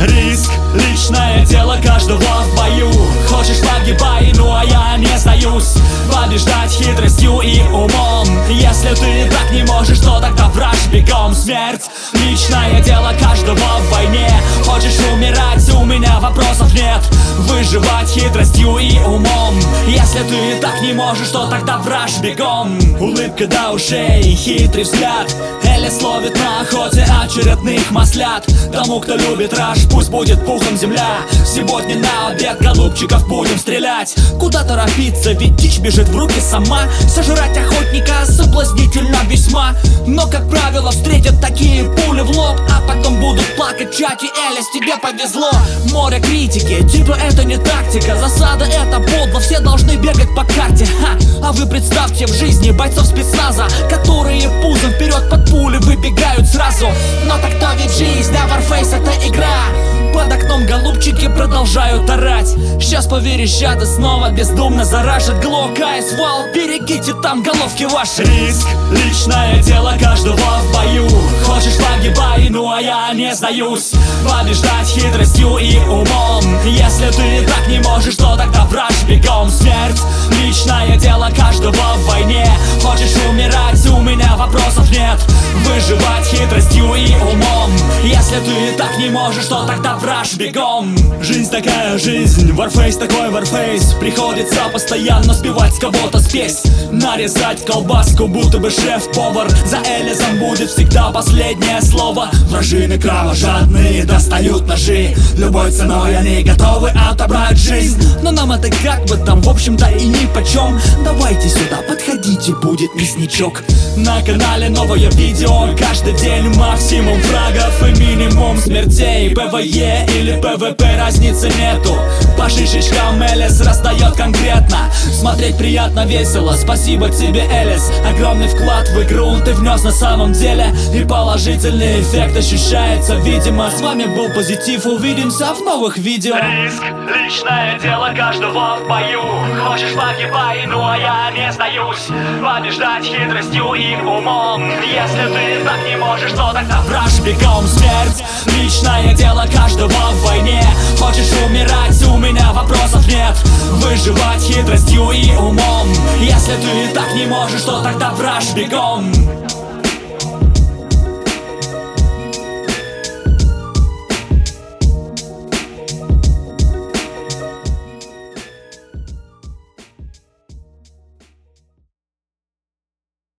Риск – личное дело каждого в бою Хочешь погибать? Сдаюсь Побеждать хитростью и умом. Если ты так не можешь, то тогда враж бегом. Смерть Личное дело каждого в войне. Хочешь умирать, у меня вопросов нет. Выживать хитростью и умом. Если ты так не можешь, то тогда враж бегом. Улыбка до ушей, хитрый взгляд Элис ловит на охоте очередных маслят. Тому, кто любит раш, пусть будет пухом земля. Сегодня на обед голубчиков будем стрелять. Куда торопиться, ведь дичь бежит в руки сама. Сожрать охотника соблазнительно весьма. Но, как правило, встретят такие пули в лоб А потом будут плакать чаки Элис, тебе повезло! Море критики, типа это не тактика. Засада это подло, все должны бегать по карте. Ха! А вы представьте в жизни бойцов спецназа Которые пузом вперед под пули выбегают сразу. Но так то ведь жизнь, а Warface это игра. Под окном голубчики продолжают орать. Сейчас поверещат и снова бездумно заражат Глок, АС, вал, берегите там головки ваши. Риск, личное дело каждого в бою. Хочешь погибай, ну а я не сдаюсь. Побеждать хитростью и умом. Если ты меня вопросов нет Выживать хитростью и умом. Если ты так не можешь, то тогда враж бегом. Жизнь такая жизнь, Warface такой Warface. Приходится постоянно сбивать с кого-то спесь. Нарезать колбаску, будто бы шеф-повар. За Элизом будет всегда последнее слово. Вражины кровожадные достают ножи. Любой ценой они готовы отобрать жизнь. Но нам это как бы там в общем-то и ни почем. Давайте сюда, подходите, будет мясничок. На канале новое видео Каждый день максимум врагов и минимум смертей. PvE или PvP разницы нету Раздает конкретно. Смотреть приятно, весело, спасибо тебе, Элез. Огромный вклад в игру ты внес на самом деле. И положительный эффект ощущается, видимо. С вами был Позитив, увидимся в новых видео. Риск, личное дело каждого в бою. Хочешь погибай, ну а я не сдаюсь. Побеждать хитростью и умом. Если ты так не можешь, то тогда враж бегом. Смерть, личное дело каждого в войне Выживать хитростью и умом. Если ты так не можешь, то тогда враж бегом